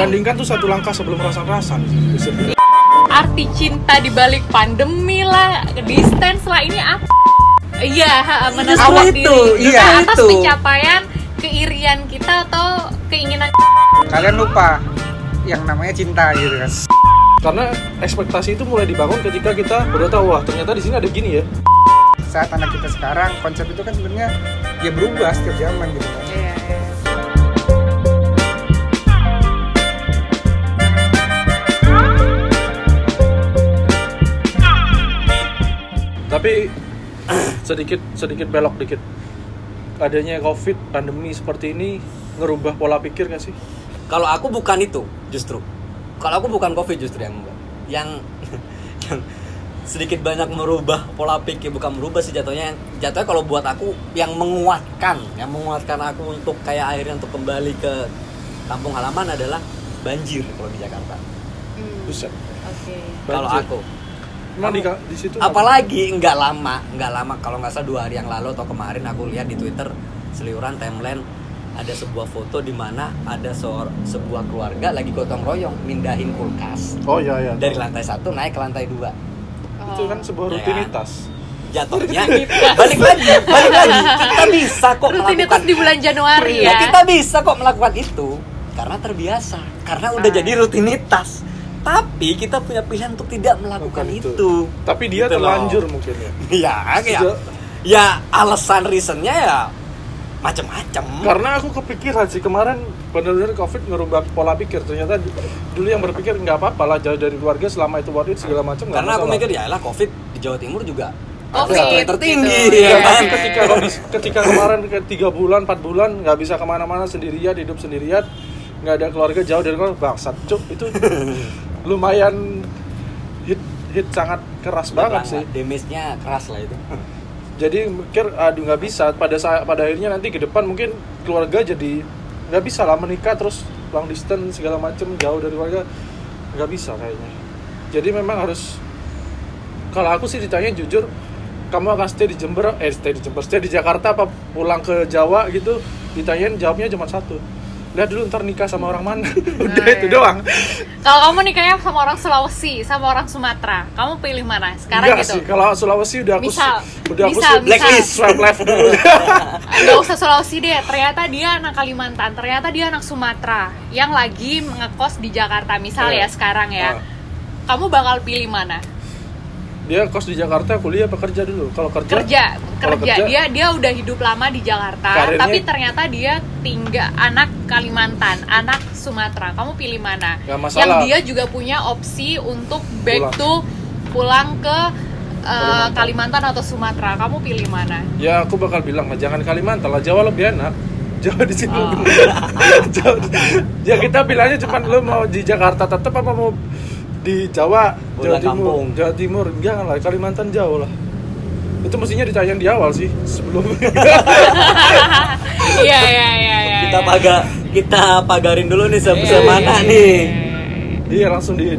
Dibandingkan tuh satu langkah sebelum rasa-rasa. arti cinta di balik pandemi lah, distance lah ini apa? Iya, menentukan diri itu, iya, atas itu. pencapaian keirian kita atau keinginan kalian lupa yang namanya cinta gitu kan Karena ekspektasi itu mulai dibangun ketika kita udah tahu wah ternyata di sini ada gini ya. saat anak kita sekarang konsep itu kan sebenarnya ya berubah setiap zaman gitu kan Iya, Tapi sedikit sedikit belok dikit. Adanya covid pandemi seperti ini ngerubah pola pikir gak sih? Kalau aku bukan itu, justru. Kalau aku bukan covid justru yang yang yang sedikit banyak merubah pola pikir bukan merubah sih jatuhnya jatuhnya kalau buat aku yang menguatkan yang menguatkan aku untuk kayak akhirnya untuk kembali ke kampung halaman adalah banjir kalau di Jakarta Hmm, Buset. Oke. kalau Banjir. aku Emang di, di situ apalagi nggak lama nggak lama kalau nggak salah dua hari yang lalu atau kemarin aku lihat di Twitter seliuran timeline ada sebuah foto di mana ada seor- sebuah keluarga lagi gotong royong mindahin kulkas Oh iya iya. dari lantai satu naik ke lantai dua itu kan sebuah Ya kan? rutinitas. jatuhnya balik lagi balik lagi kita bisa kok Rutinitas melakukan di bulan Januari Iya, ya. kita bisa kok melakukan itu karena terbiasa karena udah Ah. jadi rutinitas tapi kita punya pilihan untuk tidak melakukan Bukan itu, itu. Tapi dia Gitu loh. terlanjur mungkin ya. ya kayak ya alasan reasonnya ya macam-macam Karena aku kepikiran sih kemarin benar-benar covid ngerubah pola pikir. Ternyata dulu yang berpikir nggak apa-apa lah jauh dari keluarga selama itu worth it segala macam. karena aku mikir ya lah covid di Jawa Timur juga Covid, tertinggi gitu. ya Ya, kan ketika ketika kemarin ke tiga bulan, empat bulan nggak bisa ke mana-mana sendirian, hidup sendirian, nggak ada keluarga jauh dari keluarga, bangsat cuk itu lumayan hit hit sangat keras banget sih. damage-nya keras lah itu Jadi mikir aduh nggak bisa pada saat pada akhirnya nanti ke depan mungkin keluarga jadi nggak bisa lah menikah terus long distance segala macem jauh dari keluarga nggak bisa kayaknya. Jadi memang harus kalau aku sih ditanya jujur kamu akan stay di Jember eh stay di Jember stay di Jakarta apa pulang ke Jawa gitu ditanyain jawabnya cuma satu lihat dulu ntar nikah sama orang mana udah Nah, itu iya. doang Kalau kamu nikahnya sama orang Sulawesi, sama orang Sumatera, kamu pilih mana? Sekarang Enggak gitu. sih kalau Sulawesi udah aku Misal, udah aku misal, blacklist swipe left dulu Gak usah Sulawesi deh, ternyata dia anak Kalimantan, ternyata dia anak Sumatera yang lagi ngekos di Jakarta, misal Iya. ya sekarang ya. Ah. Kamu bakal pilih mana? Dia kos di Jakarta kuliah apa kerja dulu kalau kerja Kerja, kerja. kerja- Dia dia udah hidup lama di Jakarta, Karirnya- tapi ternyata dia tinggal anak Kalimantan, anak Sumatera. Kamu pilih mana? Yang dia juga punya opsi untuk back Pulang. to pulang ke uh, Kalimantan. Kalimantan atau Sumatera. Kamu pilih mana? ya aku bakal bilang lah jangan Kalimantan lah Jawa lebih enak Jawa di sini Oh. Ya kita bilangnya cuma lo mau di Jakarta tetap apa mau di Jawa Jawa Pulang Timur kampung. Jawa Timur jangan lah Kalimantan jauh lah itu mestinya ditanya di awal sih sebelum Iya iya iya iya. kita iya. pagar kita pagarin dulu nih se- Iya, semana iya, nih iya langsung di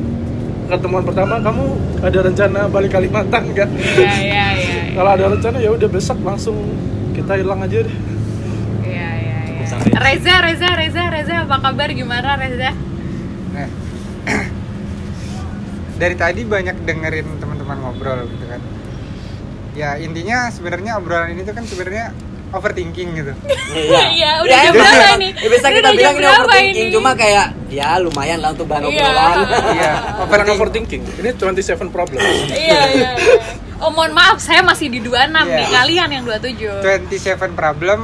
ketemuan pertama kamu ada rencana balik Kalimantan nggak Iya iya iya. kalau ada rencana ya udah besok langsung kita hilang aja deh Iya iya iya. Reza Reza Reza Reza apa kabar gimana Reza? Nah, dari tadi banyak dengerin teman-teman ngobrol gitu kan. Ya intinya sebenarnya obrolan ini tuh kan sebenarnya overthinking gitu. Iya, udah jam emang. berapa ini? Ya, bisa kita udah bilang jam ini berapa overthinking, ini? cuma kayak ya lumayan lah untuk bahan Iya. obrolan. Iya, overthinking. overthinking ini 27 problem Iya iya. iya. Oh mohon maaf, saya masih di 26 Iya. nih, kalian yang 27 27 problem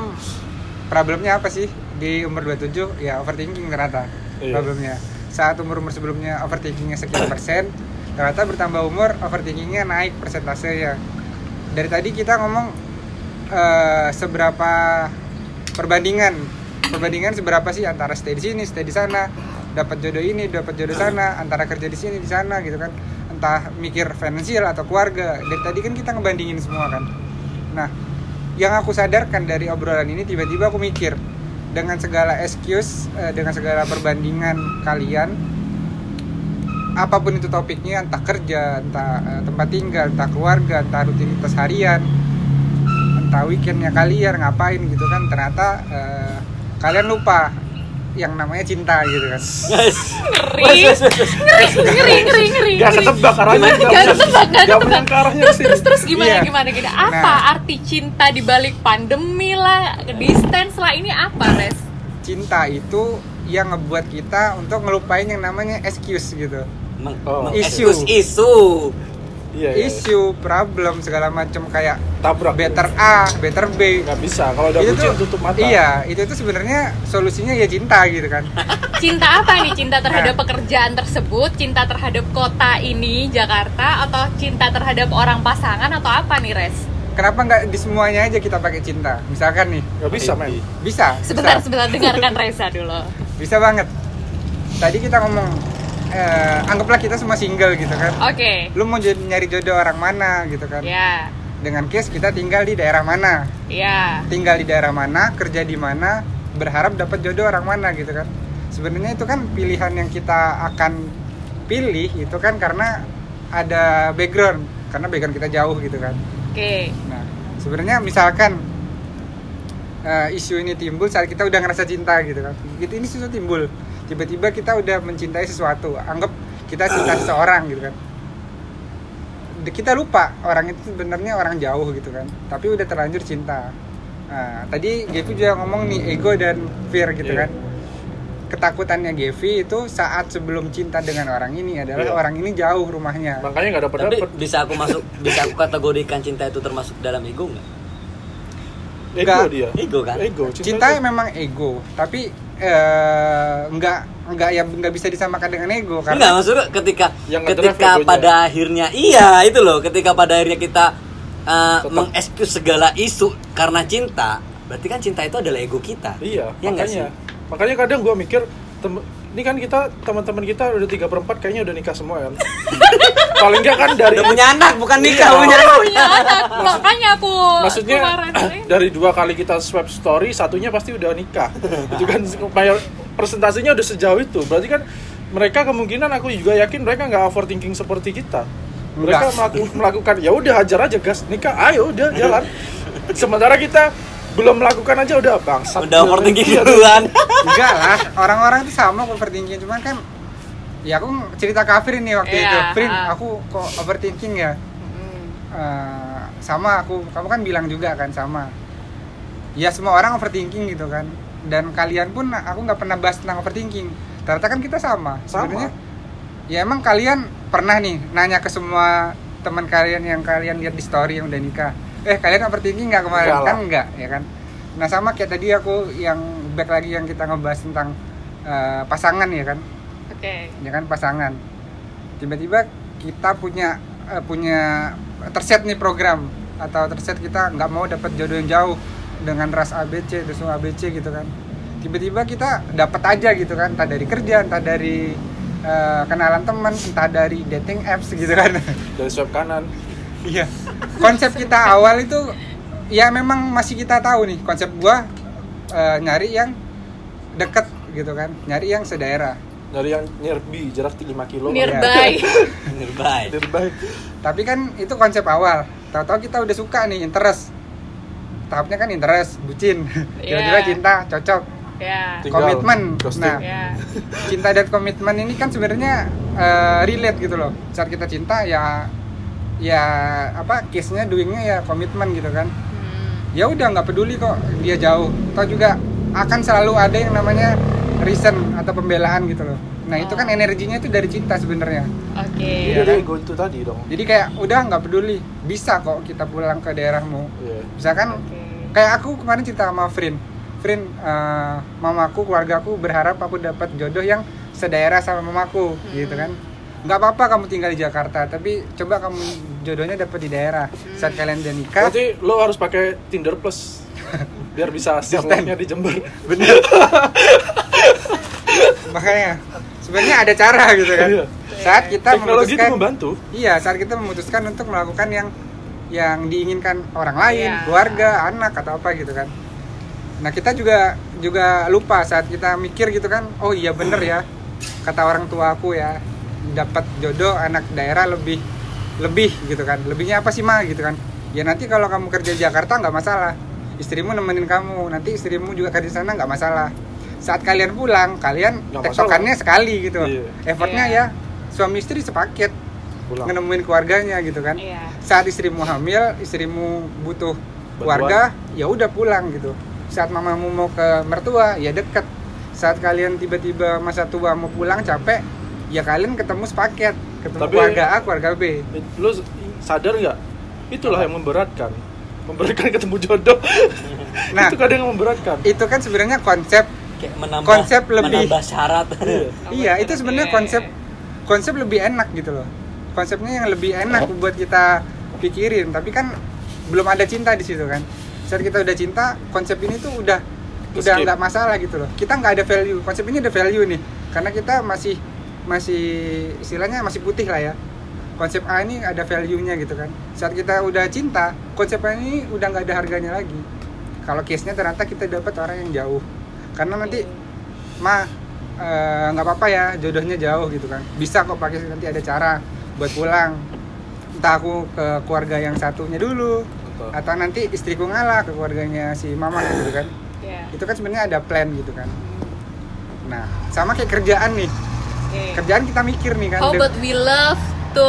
problemnya apa sih di umur 27 ya overthinking ternyata Iya. problemnya saat umur umur sebelumnya overthinkingnya sekian persen ternyata bertambah umur overthinkingnya naik persentase ya. Dari tadi kita ngomong eh, seberapa perbandingan perbandingan seberapa sih antara stay di sini stay di sana dapat jodoh ini dapat jodoh sana antara kerja di sini di sana gitu kan. Entah mikir finansial atau keluarga dari tadi kan kita ngebandingin semua kan. Nah yang aku sadarkan dari obrolan ini tiba-tiba aku mikir dengan segala excuse eh, dengan segala perbandingan kalian apa pun itu topiknya entah kerja entah eh, tempat tinggal entah keluarga entah rutinitas harian entah weekendnya kalian ngapain gitu kan ternyata eh, kalian lupa yang namanya cinta gitu kan Guys. Ngeri. Wes, wes, wes, wes. ngeri ngeri ngeri Gak ngeri. ketebak arahnya Gimana? Gak ketebak, gak ketebak. Terus terus terus gimana Iya. gimana gimana? Apa Nah. arti cinta di balik pandemi lah, distance lah ini apa, Res? cinta itu yang ngebuat kita untuk ngelupain yang namanya excuse gitu Meng- Oh. Isu. isu. Iya, iya. isu problem segala macam kayak tabrak. better A better B. Nggak bisa kalau udah itu bucin tuh tutup mata. iya itu tuh sebenarnya solusinya ya cinta gitu kan. Cinta apa nih? Cinta terhadap Nah. pekerjaan tersebut, cinta terhadap kota ini, Jakarta, atau cinta terhadap orang pasangan? Atau apa nih, Res? kenapa nggak di semuanya aja kita pakai cinta? Misalkan nih. Nggak bisa men. Bisa. Sebentar, bisa, sebentar dengarkan Reza dulu. bisa banget. Tadi kita ngomong eh, anggaplah kita semua single gitu kan. Oke. lu mau nyari jodoh orang mana gitu kan. Ya, dengan case kita tinggal di daerah mana. Ya. tinggal di daerah mana kerja di mana berharap dapat jodoh orang mana gitu kan. Sebenarnya itu kan pilihan yang kita akan pilih itu kan karena ada background karena background kita jauh gitu kan. Oke. nah sebenarnya misalkan eh, isu ini timbul saat kita udah ngerasa cinta gitu kan. Gitu ini susah timbul tiba-tiba kita udah mencintai sesuatu anggap kita cinta seseorang gitu kan kita lupa orang itu sebenarnya orang jauh gitu kan tapi udah terlanjur cinta nah, tadi Gevi juga ngomong nih ego dan fear gitu Iya. kan ketakutannya Gevi itu saat sebelum cinta dengan orang ini adalah Iya. orang ini jauh rumahnya makanya nggak dapat Tapi dapat bisa aku masuk, bisa aku kategorikan cinta itu termasuk dalam ego nggak? ego dia Ego kan? ego cinta itu- memang ego tapi eh, nggak nggak ya nggak bisa disamakan dengan ego Enggak, karena maksudnya ketika Yang ketika egonya. pada akhirnya iya itu loh, ketika pada akhirnya kita uh, Tetap. mengekskuse segala isu karena cinta, berarti kan cinta itu adalah ego kita. iya Ya nggak makanya makanya kadang gua mikir tem- ini kan kita teman-teman kita udah tiga perempat kayaknya udah nikah semua kan paling nggak kan dari Udah punya anak, bukan nikah, Iya. punya anak. Makanya aku maksudnya kemarin dari dua kali kita swipe story satunya pasti udah nikah. Itu kan mayor presentasinya udah sejauh itu. Berarti kan mereka kemungkinan aku juga yakin mereka nggak overthinking seperti kita. Mereka melaku- melakukan ya udah hajar aja gas nikah. Ayo udah jalan. Sementara kita belum melakukan aja udah bangsat. Udah overthinking Iya, duluan. enggak lah orang-orang itu sama kok overthinking. Cuman kan ya aku cerita ke Afrin nih waktu Iya, itu. Frin ah. aku kok overthinking ya? Eh, sama aku kamu kan bilang juga kan sama. Ya semua orang overthinking gitu kan. Dan kalian pun aku nggak pernah bahas tentang overthinking. Ternyata kan kita sama Sama. sebenarnya. Ya emang kalian pernah nih nanya ke semua teman kalian yang kalian lihat di story yang udah nikah. Eh kalian overthinking nggak kemarin? Enggak lah. kan enggak ya kan? Nah sama kayak tadi aku yang back lagi yang kita ngebahas tentang eh, pasangan ya kan? Oke. Ya kan pasangan. Tiba-tiba kita punya eh, punya terset nih program. Atau terset kita nggak mau dapat jodoh yang jauh dengan ras ABC terus ABC gitu kan. Tiba-tiba kita dapat aja gitu kan. Entah dari kerja entah dari eh, kenalan teman entah dari dating apps gitu kan. Dari swipe kanan. Iya. Konsep kita awal itu ya memang masih kita tahu nih. Konsep gua eh, nyari yang deket gitu kan. Nyari yang sedaerah dari yang nearby jarak 5 kilo. Nearby Nearby. nearby tapi kan itu konsep awal. Tahu-tahu kita udah suka nih interest. Tahapnya kan interest bucin. Kira-kira cinta cocok. Tinggal komitmen. nah ya cinta dan komitmen ini kan sebenarnya eh, relate gitu loh. Saat kita cinta ya ya apa case nya doingnya ya komitmen gitu kan. Hmm. ya udah nggak peduli kok dia jauh. Atau juga akan selalu ada yang namanya reason atau pembelaan gitu loh. Nah itu kan Oh. energinya itu dari cinta sebenarnya. Oke. Iya, Iya dari kan? ego itu tadi dong. Jadi kayak udah nggak peduli. Bisa kok kita pulang ke daerahmu. Iya. misalkan Oke. kayak aku kemarin cerita sama Frin Frin eh, mamaku keluargaku berharap aku dapat jodoh yang sedaerah sama mamaku Hmm. gitu kan. Nggak apa-apa kamu tinggal di Jakarta tapi coba kamu jodohnya dapat di daerah. Saat kalian udah nikah berarti lo harus pakai Tinder Plus biar bisa nya di Jember makanya sebenarnya ada cara gitu kan. Iya. saat kita teknologi itu memutuskan membantu. Iya saat kita memutuskan untuk melakukan yang yang diinginkan orang lain Iya. keluarga anak atau apa gitu kan. Nah kita juga juga lupa saat kita mikir gitu kan oh iya bener ya kata orang tua aku ya dapat jodoh anak daerah lebih lebih gitu kan. Lebihnya apa sih mah gitu kan. Ya nanti kalau kamu kerja di Jakarta nggak masalah istrimu nemenin kamu nanti istrimu juga kerja di sana nggak masalah. Saat kalian pulang kalian tektokannya sekali gitu. Iya. effortnya Iya. ya suami istri sepaket pulang. ngenemuin keluarganya gitu kan. Iya. saat istrimu hamil istrimu butuh keluarga ya udah pulang gitu. Saat mamamu mau ke mertua ya deket. Saat kalian tiba-tiba masa tua mau pulang capek ya kalian ketemu sepaket. Ketemu Tapi- keluarga A keluarga B. lu sadar nggak? Itulah yang memberatkan memberatkan ketemu jodoh. Nah. itu kadang yang memberatkan. itu kan sebenarnya konsep kayak menambah Konsep lebih- menambah syarat. Iya. iya itu sebenarnya konsep konsep lebih enak gitu loh. Konsepnya yang lebih enak buat kita pikirin. Tapi kan belum ada cinta di situ kan. Saat kita udah cinta konsep ini tuh udah udah nggak masalah gitu loh. Kita nggak ada value. Konsep ini ada value nih. Karena kita masih masih istilahnya masih putih lah ya konsep A ini ada value-nya gitu kan. Saat kita udah cinta konsep A ini udah nggak ada harganya lagi. Kalau case-nya ternyata kita dapat orang yang jauh. Karena nanti ma eh, nggak apa-apa ya jodohnya jauh gitu kan. Bisa kok pakai nanti ada cara buat pulang. Entah aku ke keluarga yang satunya dulu Betul. atau nanti istriku ngalah ke keluarganya si mama gitu kan. Iya. itu kan sebenarnya ada plan gitu kan. Nah sama kayak kerjaan nih. Oke. kerjaan kita mikir nih kan How about we love to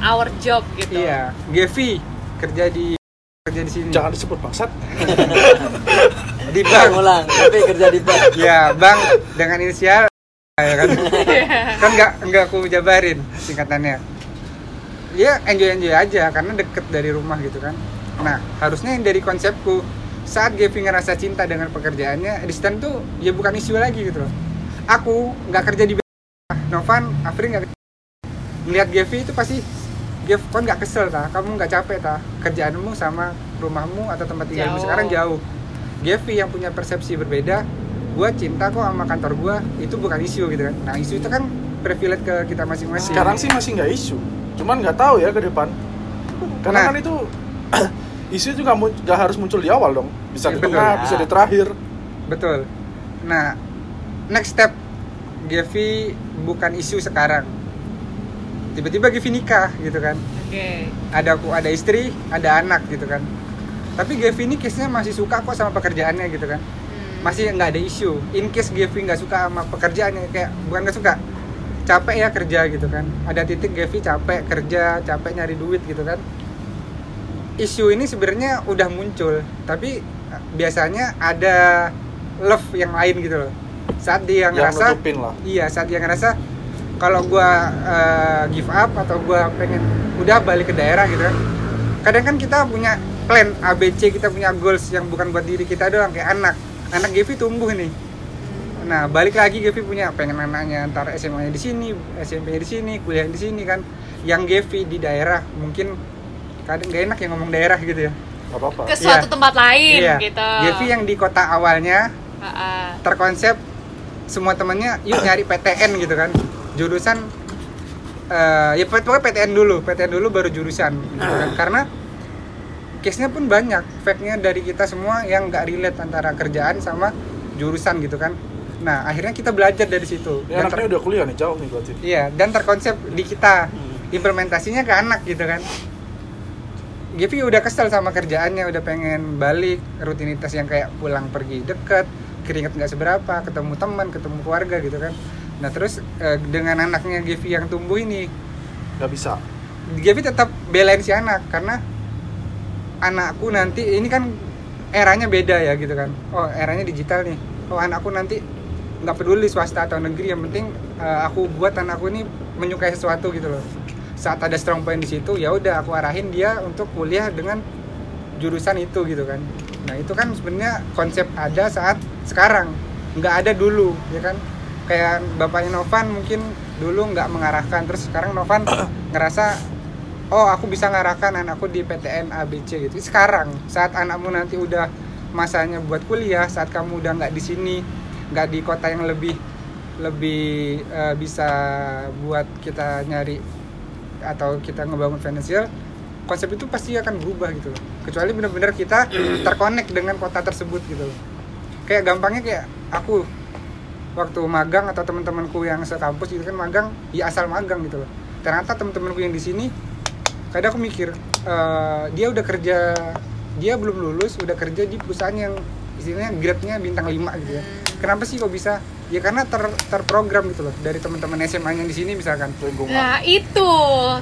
our job gitu. iya. Gevi kerja di kerja di sini. Jangan disebut bangsat. Di bank. Ulang tapi kerja di bank. Ya bank dengan inisial ya kan? Kan nggak nggak aku jabarin singkatannya. Ya enjoy enjoy aja karena deket dari rumah gitu kan. Nah harusnya yang dari konsepku saat Gevi ngerasa cinta dengan pekerjaannya di situ tuh ya bukan isu lagi gitu loh. Aku nggak kerja di Novan Afri nggak melihat Gevi itu pasti Gev kau nggak kesel ta? Kamu nggak capek ta? Kerjaanmu sama rumahmu atau tempat tinggalmu Jauh. sekarang jauh. Gevi yang punya persepsi berbeda gua cinta kok sama kantor gua itu bukan isu gitu kan. Nah isu itu kan privilege ke kita masing-masing. Sekarang sih masih nggak isu cuman nggak tahu ya ke depan. Karena Nah. kan itu isu itu nggak harus muncul di awal dong. Bisa di betul. tengah bisa di terakhir. Betul. Nah next step Gevi bukan isu sekarang tiba-tiba Gevi nikah gitu kan. Oke. ada aku ada istri ada anak gitu kan. Tapi Gevi ini case-nya masih suka kok sama pekerjaannya gitu kan. Hmm. masih nggak ada isu. In case Gevi nggak suka sama pekerjaannya kayak bukan nggak suka. Capek ya kerja gitu kan. Ada titik Gevi capek kerja capek nyari duit gitu kan. Isu ini sebenarnya udah muncul tapi biasanya ada love yang lain gitu loh. Saat dia yang ngerasa lah. iya saat dia ngerasa kalau gua eh, give up atau gua pengen udah balik ke daerah gitu kan kadang kan kita punya plan ABC kita punya goals yang bukan buat diri kita doang kayak anak. Anak Gevi tumbuh nih. Nah balik lagi Gevi punya pengen anaknya ntar SMA nya di sini SMP nya di sini kuliah di sini kan. Yang Gevi di daerah mungkin kadang gak enak ya ngomong daerah gitu ya. Apa-apa. Ke suatu Iya. tempat lain iya. gitu. Gevi yang di kota awalnya terkonsep semua temennya yuk nyari PTN gitu kan jurusan eh ya pokoknya PTN dulu PTN dulu baru jurusan gitu kan. Karena case nya pun banyak fact nya dari kita semua yang nggak relate antara kerjaan sama jurusan gitu kan. Nah akhirnya kita belajar dari situ. Ini Dan anaknya udah kuliah nih jauh nih berarti. Iya dan terkonsep di kita implementasinya ke anak gitu kan. Gevi udah kesel sama kerjaannya udah pengen balik rutinitas yang kayak pulang pergi deket keringet nggak seberapa ketemu teman ketemu keluarga gitu kan nah terus eh, dengan anaknya Gevi yang tumbuh ini nggak bisa. Gevi tetap belain si anak karena anakku nanti ini kan eranya beda ya gitu kan. Oh eranya digital nih. Oh anakku nanti nggak peduli swasta atau negeri yang penting eh, aku buat anakku ini menyukai sesuatu gitu loh. Saat ada strong point di situ ya udah aku arahin dia untuk kuliah dengan jurusan itu gitu kan. Nah itu kan sebenarnya konsep ada saat sekarang. Nggak ada dulu ya kan kayak bapaknya Novan mungkin dulu nggak mengarahkan. Terus sekarang Novan ngerasa oh aku bisa ngarahkan anakku di PTN ABC gitu. Sekarang saat anakmu nanti udah masanya buat kuliah saat kamu udah nggak di sini nggak di kota yang lebih lebih eh, bisa buat kita nyari atau kita ngebangun finansial konsep itu pasti akan berubah gitu loh. Kecuali benar-benar kita terkonek dengan kota tersebut gitu loh. Kayak gampangnya kayak aku waktu magang atau teman-temanku yang sekampus itu kan magang ya asal magang gitu loh. Ternyata teman-temanku yang di sini kadang aku mikir eh, dia udah kerja dia belum lulus udah kerja di perusahaan yang istilahnya grade-nya bintang 5 gitu ya. Kenapa sih kok bisa? Ya karena ter terprogram gitu loh dari teman-teman SMA yang di sini misalkan. Nah itu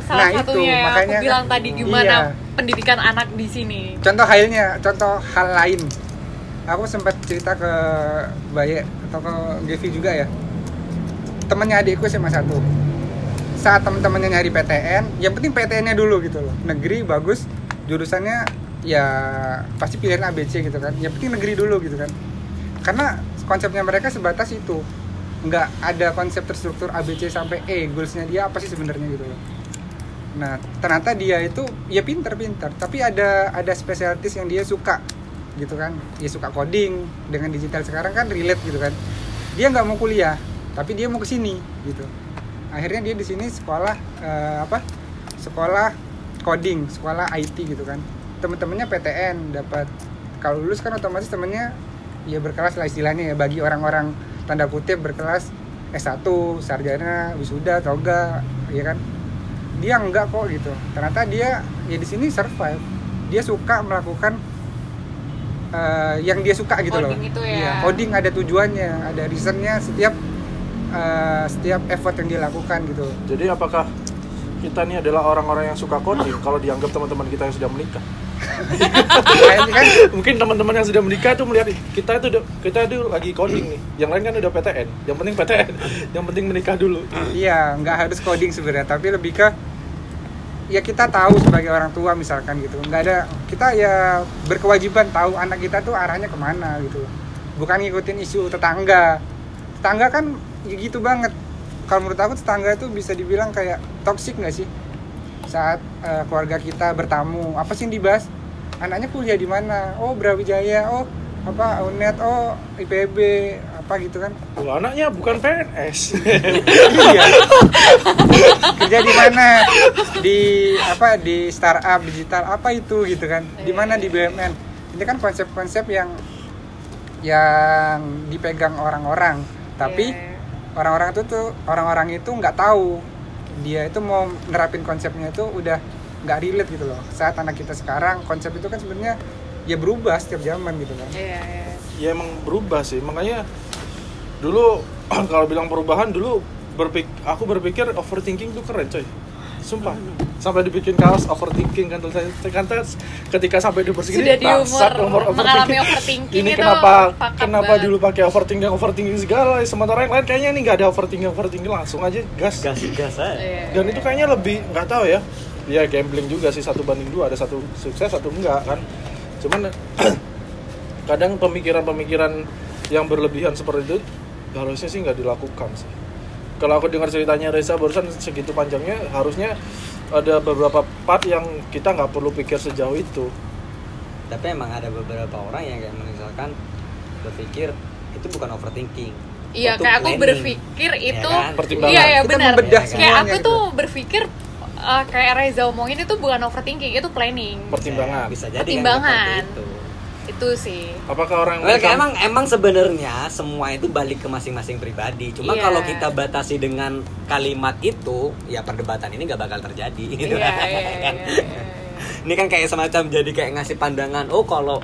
salah Nah, itu, satunya yang makanya aku bilang kan- tadi gimana Iya. pendidikan anak di sini. contoh halnya contoh hal lain aku sempat cerita ke Baye atau ke Gevi juga ya. Temannya adikku SMA 1 saat teman-temannya nyari PTN yang penting PTN-nya dulu gitu loh. Negeri bagus jurusannya ya pasti pilihan ABC gitu kan. Yang penting negeri dulu gitu kan. Karena konsepnya mereka sebatas itu. Nggak ada konsep terstruktur ABC sampai E goalsnya dia apa sih sebenarnya gitu loh. Nah, ternyata dia itu ya pinter-pinter, tapi ada ada spesialis yang dia suka gitu kan. Dia suka coding dengan digital sekarang kan relate gitu kan. Dia nggak mau kuliah, tapi dia mau ke sini gitu. Akhirnya dia di sini sekolah eh, apa? Sekolah coding, sekolah IT gitu kan. Temen-temennya PTN dapat kalau lulus kan otomatis temennya ya berkelas lah istilahnya ya bagi orang-orang tanda kutip berkelas S1, sarjana, wisuda, toga, ya kan dia enggak kok gitu ternyata dia ya di sini survive dia suka melakukan eh, yang dia suka gitu loh. Coding itu ya. Iya, coding ada tujuannya ada reasonnya setiap eh, setiap effort yang dia lakukan gitu. Jadi apakah kita ini adalah orang-orang yang suka coding kalau dianggap teman-teman kita yang sudah menikah? Kayaknya kan? Mungkin teman-teman yang sudah menikah itu melihat "Ih, kita itu kita itu lagi coding nih. Yang lain kan udah PTN yang penting PTN yang penting menikah dulu. Iya nggak harus coding sebenarnya tapi lebih ke ya kita tahu sebagai orang tua misalkan gitu. Nggak ada kita ya berkewajiban tahu anak kita tuh arahnya ke mana gitu. Bukan ngikutin isu tetangga. Tetangga kan ya gitu banget. Kalau menurut aku tetangga itu bisa dibilang kayak toxic nggak sih? Saat eh, keluarga kita bertamu. Apa sih yang dibahas? Anaknya kuliah di mana? Oh Brawijaya. Oh apa UNED oh IPB apa gitu kan? Anaknya bukan PNS iya. Kerja di mana? Di apa? Di startup digital apa itu gitu kan? Di mana? Di BUMN ini kan konsep-konsep yang yang dipegang orang-orang. Tapi Iya. orang-orang itu tuh orang-orang itu nggak tahu. Dia itu mau nerapin konsepnya itu udah nggak relate gitu loh. Saat anak kita sekarang konsep itu kan sebenarnya ya berubah setiap zaman gitu kan. Iya, iya. ya emang berubah sih. Makanya dulu kalau bilang perubahan dulu berpik aku berpikir overthinking itu keren coy. Sumpah. Sampai dibikin kaos overthinking kan tulisannya kan tes- ketika sampai di segini Sudah di bangsat, umur nomor mengalami overthinking ini itu kenapa kenapa banget. dulu pakai overthinking overthinking segala sementara yang lain kayaknya ini nggak ada overthinking overthinking langsung aja gas. Gas gas aja. Iya. dan itu kayaknya lebih nggak tahu ya. Ya gambling juga sih satu banding dua ada satu sukses satu enggak kan. Cuman kadang pemikiran-pemikiran yang berlebihan seperti itu harusnya sih nggak dilakukan sih kalau aku dengar ceritanya Reza barusan segitu panjangnya harusnya ada beberapa part yang kita nggak perlu pikir sejauh itu tapi emang ada beberapa orang yang kayak misalkan berpikir itu bukan overthinking Iya, kayak aku planning. berpikir Ya itu kan? Pertimbangan. Iya, iya Kita benar. Kayak aku gitu. tuh berpikir eh, kayak Reza omongin itu bukan overthinking, itu planning. pertimbangan Ya, bisa jadi Pertimbangan. kan itu. Sih. apakah orang Well, yang emang emang sebenarnya semua itu balik ke masing-masing pribadi. Cuma Iya. kalau kita batasi dengan kalimat itu, ya perdebatan ini nggak bakal terjadi. Gitu Iya, kan. iya, iya, iya. Ini kan kayak semacam jadi kayak ngasih pandangan. Oh kalau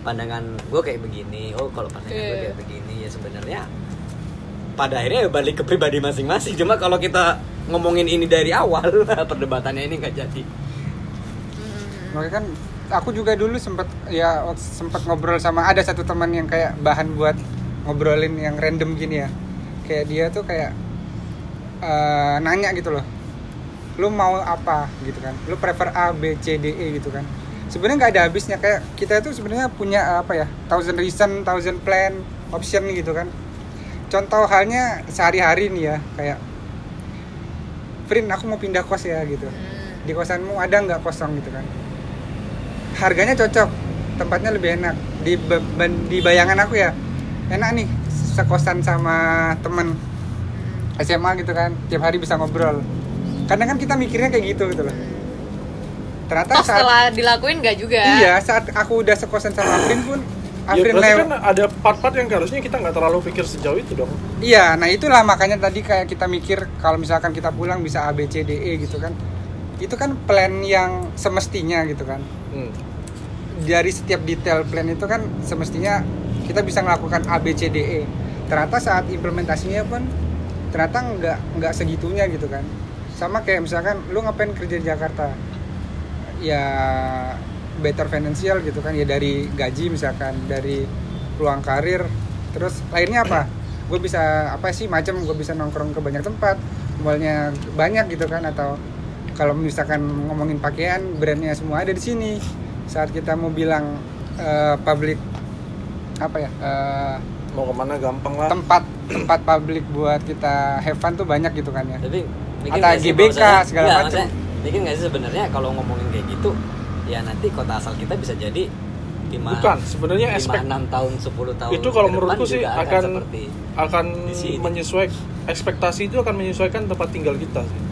pandangan gue kayak begini. Oh kalau pandangan gue Iya. kayak begini ya sebenarnya pada akhirnya ya balik ke pribadi masing-masing. Cuma kalau kita ngomongin ini dari awal, perdebatannya ini nggak jadi. Hmm. Makanya kan aku juga dulu sempat ya sempat ngobrol sama ada satu teman yang kayak bahan buat ngobrolin yang random gini ya. Kayak dia tuh kayak eh, nanya gitu loh. Lu mau apa gitu kan? Lu prefer A, B, C, D, E gitu kan. Sebenarnya nggak ada habisnya kayak kita itu sebenarnya punya eh, apa ya? Thousand reason, thousand plan, option gitu kan. Contoh halnya sehari-hari nih ya, kayak Frin aku mau pindah kos ya gitu Hmm. di kosanmu ada nggak kosong gitu kan harganya cocok tempatnya lebih enak di di bayangan aku ya enak nih sekosan sama temen SMA gitu kan tiap hari bisa ngobrol kadang kan kita mikirnya kayak gitu gitu loh ternyata Toh saat setelah dilakuin nggak juga. iya saat aku udah sekosan sama Afrin pun ya Afrin berarti lewat kan ada part-part yang harusnya kita nggak terlalu pikir sejauh itu dong Iya, nah itulah makanya tadi kayak kita mikir kalau misalkan kita pulang bisa A B C D E gitu kan. Itu kan plan yang semestinya gitu kan. Hmm. Dari setiap detail plan itu kan semestinya kita bisa melakukan A B C D E. Ternyata saat implementasinya pun ternyata nggak nggak segitunya gitu kan. Sama kayak misalkan lu ngapain kerja di Jakarta? Ya better financial gitu kan. Ya dari gaji misalkan dari peluang karir. Terus lainnya apa? Gue bisa apa sih macam? Gue bisa nongkrong ke banyak tempat. Mallnya banyak gitu kan atau kalau misalkan ngomongin pakaian brandnya semua ada di sini. Saat kita mau bilang eh, public apa ya eh, mau ke mana? Gampang lah. tempat tempat publik buat kita have fun tuh banyak gitu kan ya. Tapi mikir Atau GBK segala nggak, macam. Mikir nggak sih sebenarnya kalau ngomongin kayak gitu, ya nanti kota asal kita bisa jadi lima bukan sebenarnya aspek enam tahun 10 tahun itu kalau menurutku sih akan akan sini. menyesuaikan ekspektasi itu akan menyesuaikan tempat tinggal kita sih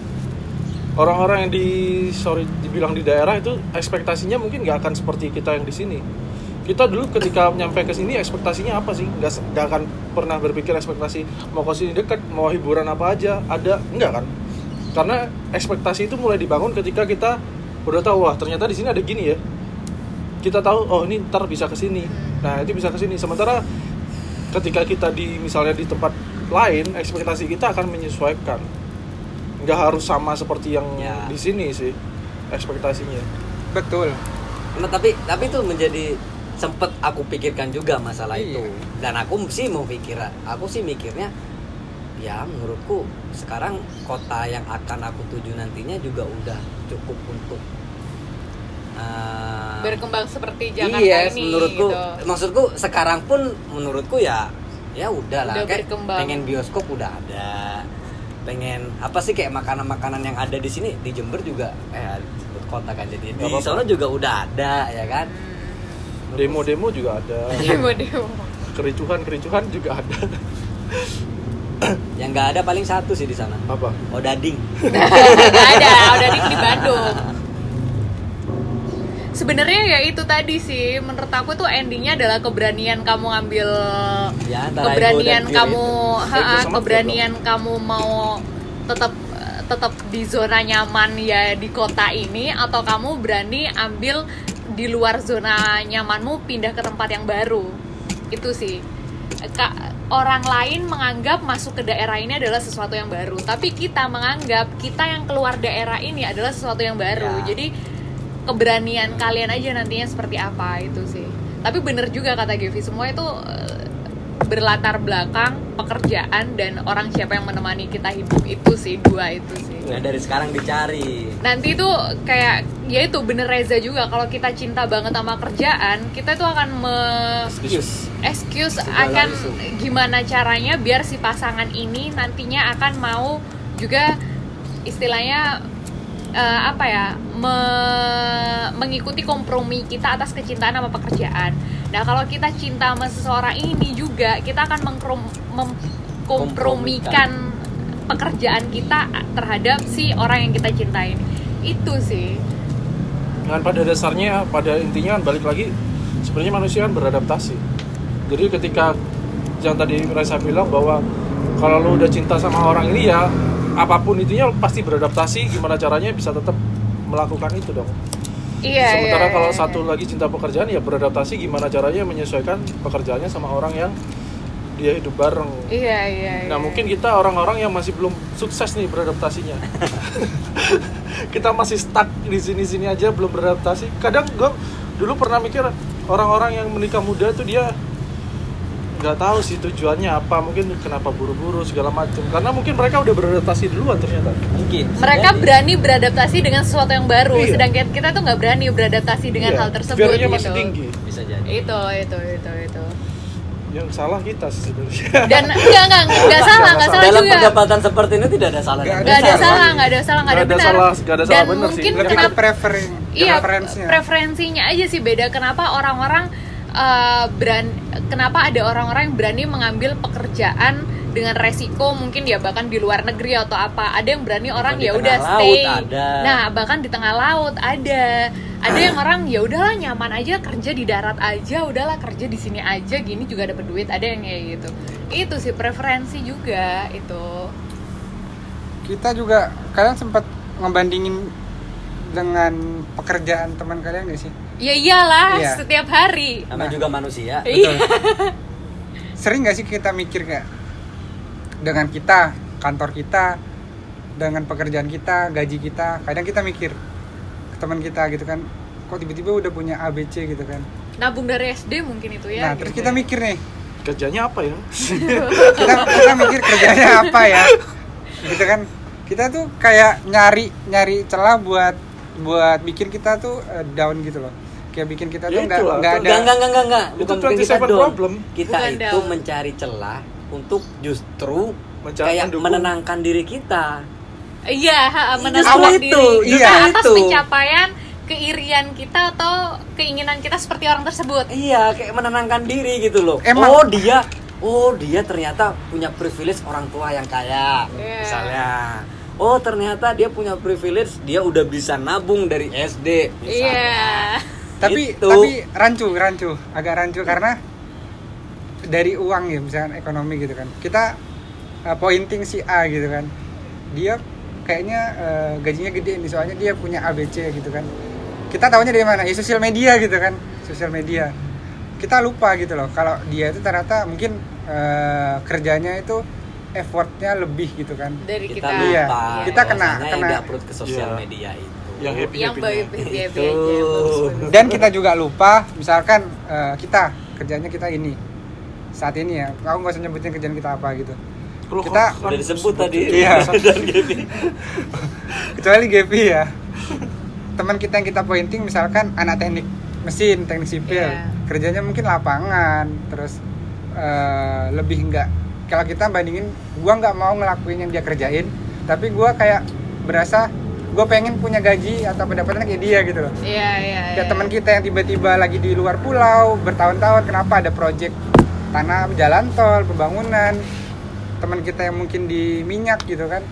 orang-orang yang di sorry dibilang di daerah itu ekspektasinya mungkin nggak akan seperti kita yang di sini. Kita dulu ketika nyampe ke sini ekspektasinya apa sih? Se- nggak akan pernah berpikir ekspektasi mau ke sini dekat mau hiburan apa aja ada? Nggak kan? Karena ekspektasi itu mulai dibangun ketika kita udah tahu wah ternyata di sini ada gini ya. Kita tahu oh ini ntar bisa ke sini. Nah itu bisa ke sini. Sementara ketika kita di misalnya di tempat lain ekspektasi kita akan menyesuaikan nggak harus sama seperti yang Ya. di sini sih ekspektasinya betul Nah, tapi tapi itu menjadi sempet aku pikirkan juga masalah Iya. itu dan aku sih mau pikir aku sih mikirnya ya menurutku sekarang kota yang akan aku tuju nantinya juga udah cukup untuk uh, berkembang seperti Jakarta iya, ini menurutku gitu. maksudku sekarang pun menurutku ya ya udah lah Udah kayak berkembang. pengen bioskop udah ada pengen apa sih kayak makanan-makanan yang ada di sini? Di Jember juga eh disebut kota kan jadi di sana juga udah ada ya kan? Demo-demo juga ada. Demo-demo. kericuhan-kericuhan juga ada. Yang nggak ada paling satu sih di sana. Apa? Odading. Nggak ada, udah di, di Bandung. Sebenarnya ya itu tadi sih, menurut aku tuh endingnya adalah keberanian kamu ngambil ya antara keberanian kamu itu. ha, keberanian kamu mau tetap tetap di zona nyaman ya di kota ini atau kamu berani ambil di luar zona nyamanmu pindah ke tempat yang baru. Itu sih. Ka- orang lain menganggap masuk ke daerah ini adalah sesuatu yang baru. Tapi kita menganggap kita yang keluar daerah ini adalah sesuatu yang baru. Ya. jadi keberanian kalian aja nantinya seperti apa itu sih. Tapi bener juga kata Gevi semua itu eh, berlatar belakang pekerjaan dan orang siapa yang menemani kita hidup itu sih dua itu sih. Nah, dari sekarang dicari. Nanti itu kayak ya itu bener Reza juga kalau kita cinta banget sama kerjaan kita itu akan me excuse. excuse Segala akan isu. gimana caranya biar si pasangan ini nantinya akan mau juga istilahnya eh, apa ya me- mengikuti kompromi kita atas kecintaan sama pekerjaan. Nah kalau kita cinta sama seseorang ini juga kita akan mengkompromikan pekerjaan kita terhadap si orang yang kita cintai. Itu sih. dengan pada dasarnya pada intinya kan balik lagi sebenarnya manusia kan beradaptasi jadi ketika yang tadi Reza bilang bahwa kalau lu udah cinta sama orang ini ya apa pun itunya pasti beradaptasi gimana caranya bisa tetap melakukan itu dong Iya. sementara iya, kalau iya. satu lagi cinta pekerjaan ya beradaptasi gimana caranya menyesuaikan pekerjaannya sama orang yang dia hidup bareng Iya iya. Nah iya. mungkin kita orang-orang yang masih belum sukses nih beradaptasinya. kita masih stuck di sini-sini aja belum beradaptasi. Kadang gue dulu pernah mikir orang-orang yang menikah muda tuh dia nggak tahu sih tujuannya apa. Mungkin kenapa buru-buru segala macam. Karena mungkin mereka udah beradaptasi duluan ternyata. mungkin mereka Jadi, berani beradaptasi dengan sesuatu yang baru, Iya. sedangkan kita tuh nggak berani beradaptasi dengan Iya, hal tersebut fear-nya gitu. masih tinggi. bisa jadi Itu itu itu itu. Yang salah kita sih sebenarnya. Dan enggak enggak enggak salah enggak salah dalam juga. perdebatan seperti ini tidak ada salahnya Nggak Nggak ada salah, nggak ada salah, nggak ada ada benar. salah, nggak ada salah Dan benar sih. mungkin lebih ke kenapa prefer iya preferensinya preferensinya aja sih beda. Kenapa orang-orang eh, beran kenapa ada orang-orang yang berani mengambil pekerjaan dengan resiko mungkin ya bahkan di luar negeri atau apa. Ada yang berani orang ya udah laut stay. ada. nah bahkan di tengah laut ada. Ada yang orang ya udahlah nyaman aja kerja di darat aja udahlah kerja di sini aja gini juga dapat duit. Ada yang kayak gitu. Itu sih preferensi juga itu. Kita juga kalian sempat ngebandingin dengan pekerjaan teman kalian gak sih ya iyalah Iya. setiap hari. Namanya Nah. juga manusia. Iya. Sering nggak sih kita mikir kayak dengan kita kantor kita dengan pekerjaan kita gaji kita kadang kita mikir ke teman kita gitu kan kok tiba-tiba udah punya ABC gitu kan. Nabung dari SD mungkin itu ya nah terus gitu kita ya. mikir nih. Kerjanya apa ya? Kita kita mikir kerjanya apa ya? Gitu kan. Kita tuh kayak nyari nyari celah buat buat bikin kita tuh eh, down gitu loh kayak bikin kita tuh Ya nggak itulah, nggak itu- ada Enggak, enggak, enggak, enggak, enggak. Itu Bukan bikin kita 27 down. problem. Kita Bukan itu down. mencari celah untuk justru Mencari kayak mendukung. menenangkan diri kita. iya menenangkan itu, diri justru kita atas itu. pencapaian keirian kita atau keinginan kita seperti orang tersebut Iya, kayak menenangkan diri gitu loh. Emang- Oh, dia Oh, dia ternyata punya privilege orang tua yang kaya. Iya. Misalnya. Oh, ternyata dia punya privilege, dia udah bisa nabung dari SD. misalnya. iya tapi Itu. tapi rancu rancu agak rancu karena dari uang ya misalkan ekonomi gitu kan kita uh, pointing si A gitu kan dia kayaknya uh, gajinya gede nih soalnya dia punya ABC gitu kan kita tahunya dari mana ya sosial media gitu kan sosial media kita lupa gitu loh kalau dia itu ternyata mungkin uh, kerjanya itu effortnya lebih gitu kan dari Kita kita, lupa. Iya, kita kena- kena- ke sosial Iya. media itu. Yang happy yang happy happy Itu. aja bagus, bagus. dan kita juga lupa misalkan uh, kita kerjanya kita ini saat ini ya aku nggak usah nyebutin kerjaan kita apa gitu Kalau Kita- kan- Udah disebut tadi. Iya. Dan kecuali Gepi ya teman kita yang kita pointing misalkan anak teknik mesin teknik sipil Iya. kerjanya mungkin lapangan terus uh, lebih enggak kalau kita bandingin gua nggak mau ngelakuin yang dia kerjain tapi gua kayak berasa gue pengen punya gaji atau pendapatan kayak dia gitu loh. Iya iya kayak iya. teman kita yang tiba-tiba lagi di luar pulau bertahun-tahun kenapa ada project tanah jalan tol pembangunan? Teman kita yang mungkin di minyak gitu kan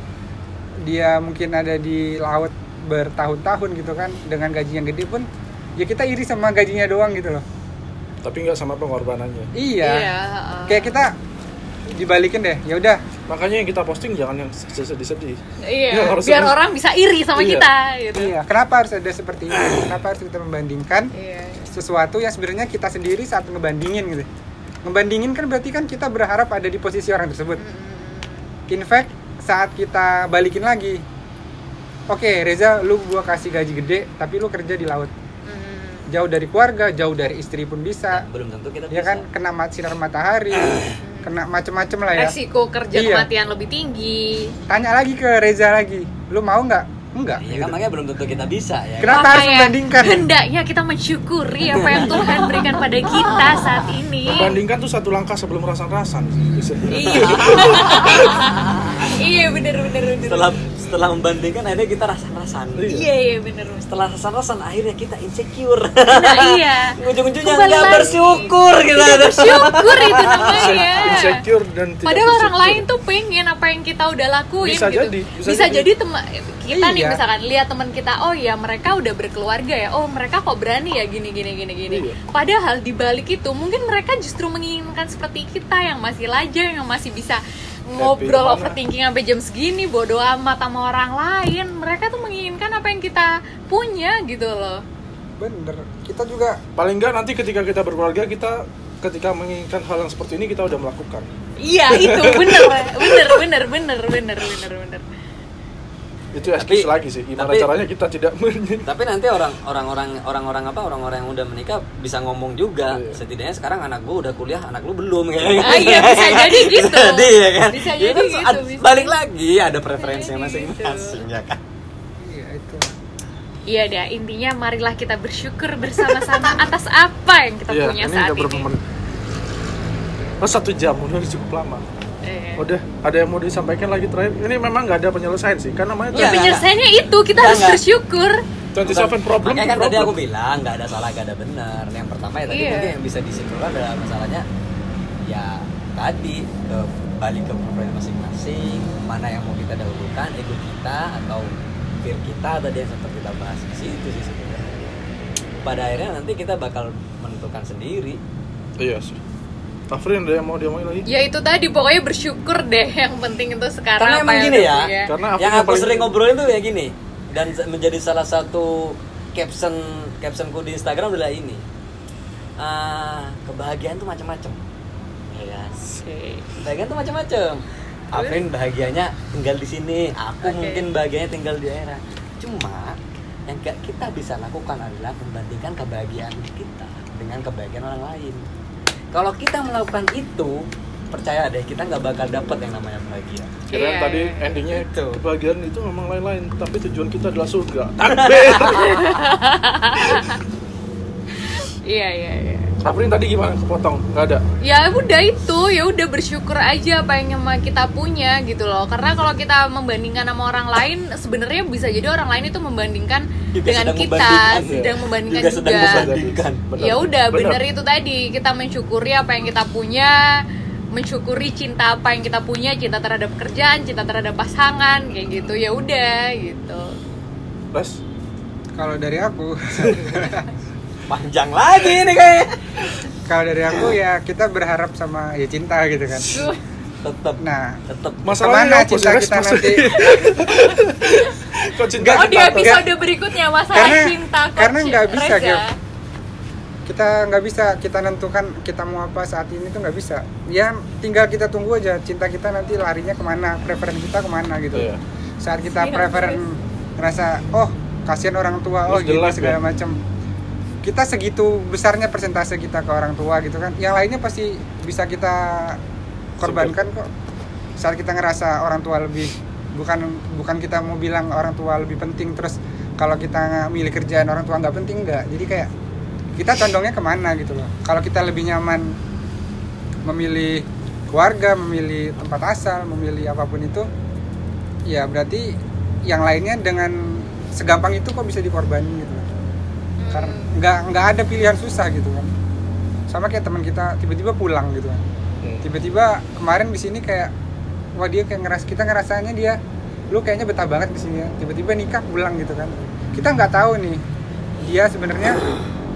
dia mungkin ada di laut bertahun-tahun gitu kan dengan gaji yang gede pun ya kita iri sama gajinya doang gitu loh. Tapi nggak sama pengorbanannya. Iya, iya heeh. kayak kita dibalikin deh. Ya udah. Makanya yang kita posting jangan yang sedih-sedih iya Ya, harus biar harus- orang bisa iri sama Iya. kita gitu. Iya kenapa harus ada seperti ini? Kenapa harus kita membandingkan iya sesuatu yang sebenarnya kita sendiri saat ngebandingin gitu? Ngebandingin kan berarti kan kita berharap ada di posisi orang tersebut. In fact saat kita balikin lagi oke Reza lu gua kasih gaji gede tapi lu kerja di laut. Jauh dari keluarga jauh dari istri pun bisa. Belum tentu kita ya bisa. kan kena mat sinar matahari kena macem-macem lah ya. Resiko kerja Iya. kematian lebih tinggi. Tanya lagi ke Reza lagi. Lu mau nggak? Enggak Iya gitu. kan makanya belum tentu kita bisa ya. Kenapa Makanya harus membandingkan? hendaknya kita mensyukuri apa yang Tuhan berikan pada kita saat ini. Bandingkan tuh satu langkah sebelum rasan-rasan iya. Iya bener bener bener. Setelah setelah membandingkan akhirnya kita rasa-rasan. iya iya bener Setelah rasa-rasan akhirnya kita insecure. nah iya Ujung-ujungnya nggak bersyukur gitu. tidak bersyukur itu namanya insecure dan tidak Padahal orang bersyukur. lain tuh pengen apa yang kita udah lakuin Bisa gitu. jadi, bisa, bisa jadi, jadi. teman kita nih Iya. misalkan lihat teman kita, oh ya mereka udah berkeluarga ya, oh mereka kok berani ya gini gini gini gini. Iya. Padahal di balik itu mungkin mereka justru menginginkan seperti kita yang masih lajang, yang masih bisa ngobrol overthinking sampai jam segini, bodoh amat sama orang lain. Mereka tuh menginginkan apa yang kita punya gitu loh. bener kita juga paling nggak nanti ketika kita berkeluarga kita ketika menginginkan hal yang seperti ini kita udah melakukan Iya itu bener, bener, bener, bener, bener, bener, bener. Itu excuse Tapi- lagi sih gimana tapi- caranya kita tidak Tapi nanti orang orang-orang orang-orang apa orang-orang yang udah menikah bisa ngomong juga. Iya. Setidaknya sekarang anak gua udah kuliah, anak lu belum kayaknya. Ah, iya, bisa jadi gitu. Jadi ya kan. Bisa Jadi jadi kan gitu, ad- bisa. Balik lagi ada preferensinya Bisa jadi masing-masing ya kan. iya itu Iya dah, intinya marilah kita bersyukur bersama-sama atas apa yang kita Iya, punya ini saat udah berapa ini. menit oh satu jam udah cukup lama Eh. udah ada yang mau disampaikan lagi terakhir ini memang nggak ada penyelesaian sih kan namanya Ya Iya, penyelesaiannya itu kita Enggak, harus enggak. bersyukur. 27 problem Makanya kan tadi problem. aku bilang nggak ada salah, nggak ada benar. Yang pertama ya tadi Iya. mungkin yang bisa disimpulkan adalah masalahnya ya tadi ke balik ke preferensi masing-masing, mana yang mau kita dahulukan, ego kita atau fear kita tadi yang sempat kita bahas di situ sih sebenarnya. Pada akhirnya nanti kita bakal menentukan sendiri. iya sih Afrin ada yang mau diomongin lagi. Ya itu tadi pokoknya bersyukur deh yang penting itu sekarang Karena emang gini ya. Karena yang yang aku paling- sering ngobrolin tuh ya gini dan menjadi salah satu caption captionku di Instagram adalah ini. Ah, kebahagiaan tuh macam-macam. Ya Oke. bahagia tuh macam-macam. Afin bahagianya tinggal di sini aku Oke. mungkin bahagianya tinggal di daerah. Cuma yang gak kita bisa lakukan adalah membandingkan kebahagiaan kita dengan kebahagiaan orang lain kalau kita melakukan itu percaya deh kita nggak bakal dapat yang namanya bahagia Kirain Iya. tadi endingnya Itu. kebahagiaan itu memang lain-lain, tapi tujuan kita adalah surga. Takbir. Iya iya iya. Afrin tadi gimana kepotong? Gak ada. Ya udah itu, ya udah bersyukur aja apa yang kita punya gitu loh. Karena kalau kita membandingkan sama orang lain, sebenarnya bisa jadi orang lain itu membandingkan Juga dengan sedang kita membandingkan, ya. sedang membandingkan Juga juga. membandingkan. Ya udah Benar. bener itu tadi kita mensyukuri apa yang kita punya, mensyukuri cinta apa yang kita punya, cinta terhadap pekerjaan, cinta terhadap pasangan kayak gitu. Ya udah gitu. Les? Kalau dari aku, panjang lagi nih kayaknya kalau dari aku ya kita berharap sama ya cinta gitu kan. Tetap Nah, tetap Masalahnya apa cinta kita nanti? Kok cinta Oh di episode berikutnya masalah Karena- cinta karena nggak bisa. Gil. kita nggak bisa kita nentukan kita mau apa saat ini tuh nggak bisa ya tinggal kita tunggu aja cinta kita nanti larinya ke mana preferen kita ke mana gitu Iya. saat kita preferen ngerasa oh kasihan orang tua oh Terus jelas, segala ya. macam kita segitu besarnya persentase kita ke orang tua gitu kan. Yang lainnya pasti bisa kita korbankan kok. Saat kita ngerasa orang tua lebih bukan bukan kita mau bilang orang tua lebih penting terus kalau kita milih kerjaan orang tua nggak penting nggak. Jadi kayak kita condongnya ke mana gitu loh. Kalau kita lebih nyaman memilih keluarga memilih tempat asal memilih apa pun itu ya berarti yang lainnya dengan segampang itu kok bisa dikorbanin gitu. Karena nggak nggak ada pilihan susah gitu kan. Sama kayak teman kita tiba-tiba pulang gitu kan. Hmm. tiba-tiba kemarin di sini kayak wah dia kayak ngeras kita ngerasanya dia lu kayaknya betah banget di sini ya. Tiba-tiba nikah pulang gitu kan. Kita nggak tahu nih dia sebenarnya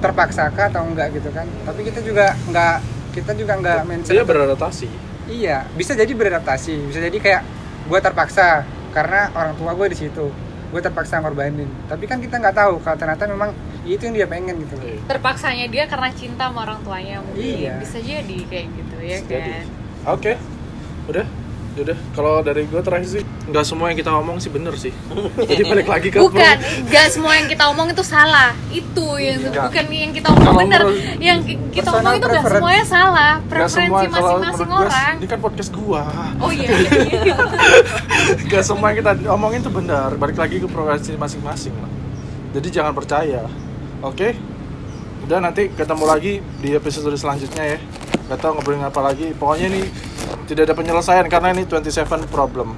terpaksa kah atau enggak gitu kan. Tapi kita juga nggak kita juga nggak mention Dia beradaptasi. iya bisa jadi beradaptasi. Bisa jadi kayak gue terpaksa karena orang tua gue di situ. Gue terpaksa ngorbanin. Tapi kan kita nggak tahu kalau ternyata memang itu yang dia pengen gitu loh Iya. terpaksanya dia karena cinta sama orang tuanya mungkin Iya. bisa jadi kayak gitu ya Bisa jadi. kan Oke. Udah. Udah. Kalau dari gue terakhir sih nggak semua yang kita omong sih bener sih. Jadi balik lagi ke bukan nggak semua yang kita omong itu salah itu yang Enggak. bukan yang kita omong Kalau bener yang ki- kita omong itu nggak semuanya salah preferensi masing-masing orang Ini kan podcast gua. oh iya, iya, iya. Gak semua yang kita omongin tuh benar. Balik lagi ke preferensi masing-masing lah. Jadi jangan percaya. Oke? Udah nanti ketemu lagi di episode selanjutnya ya. Gak tau ngobrolin apa lagi. Pokoknya ini tidak ada penyelesaian karena ini 27 problem.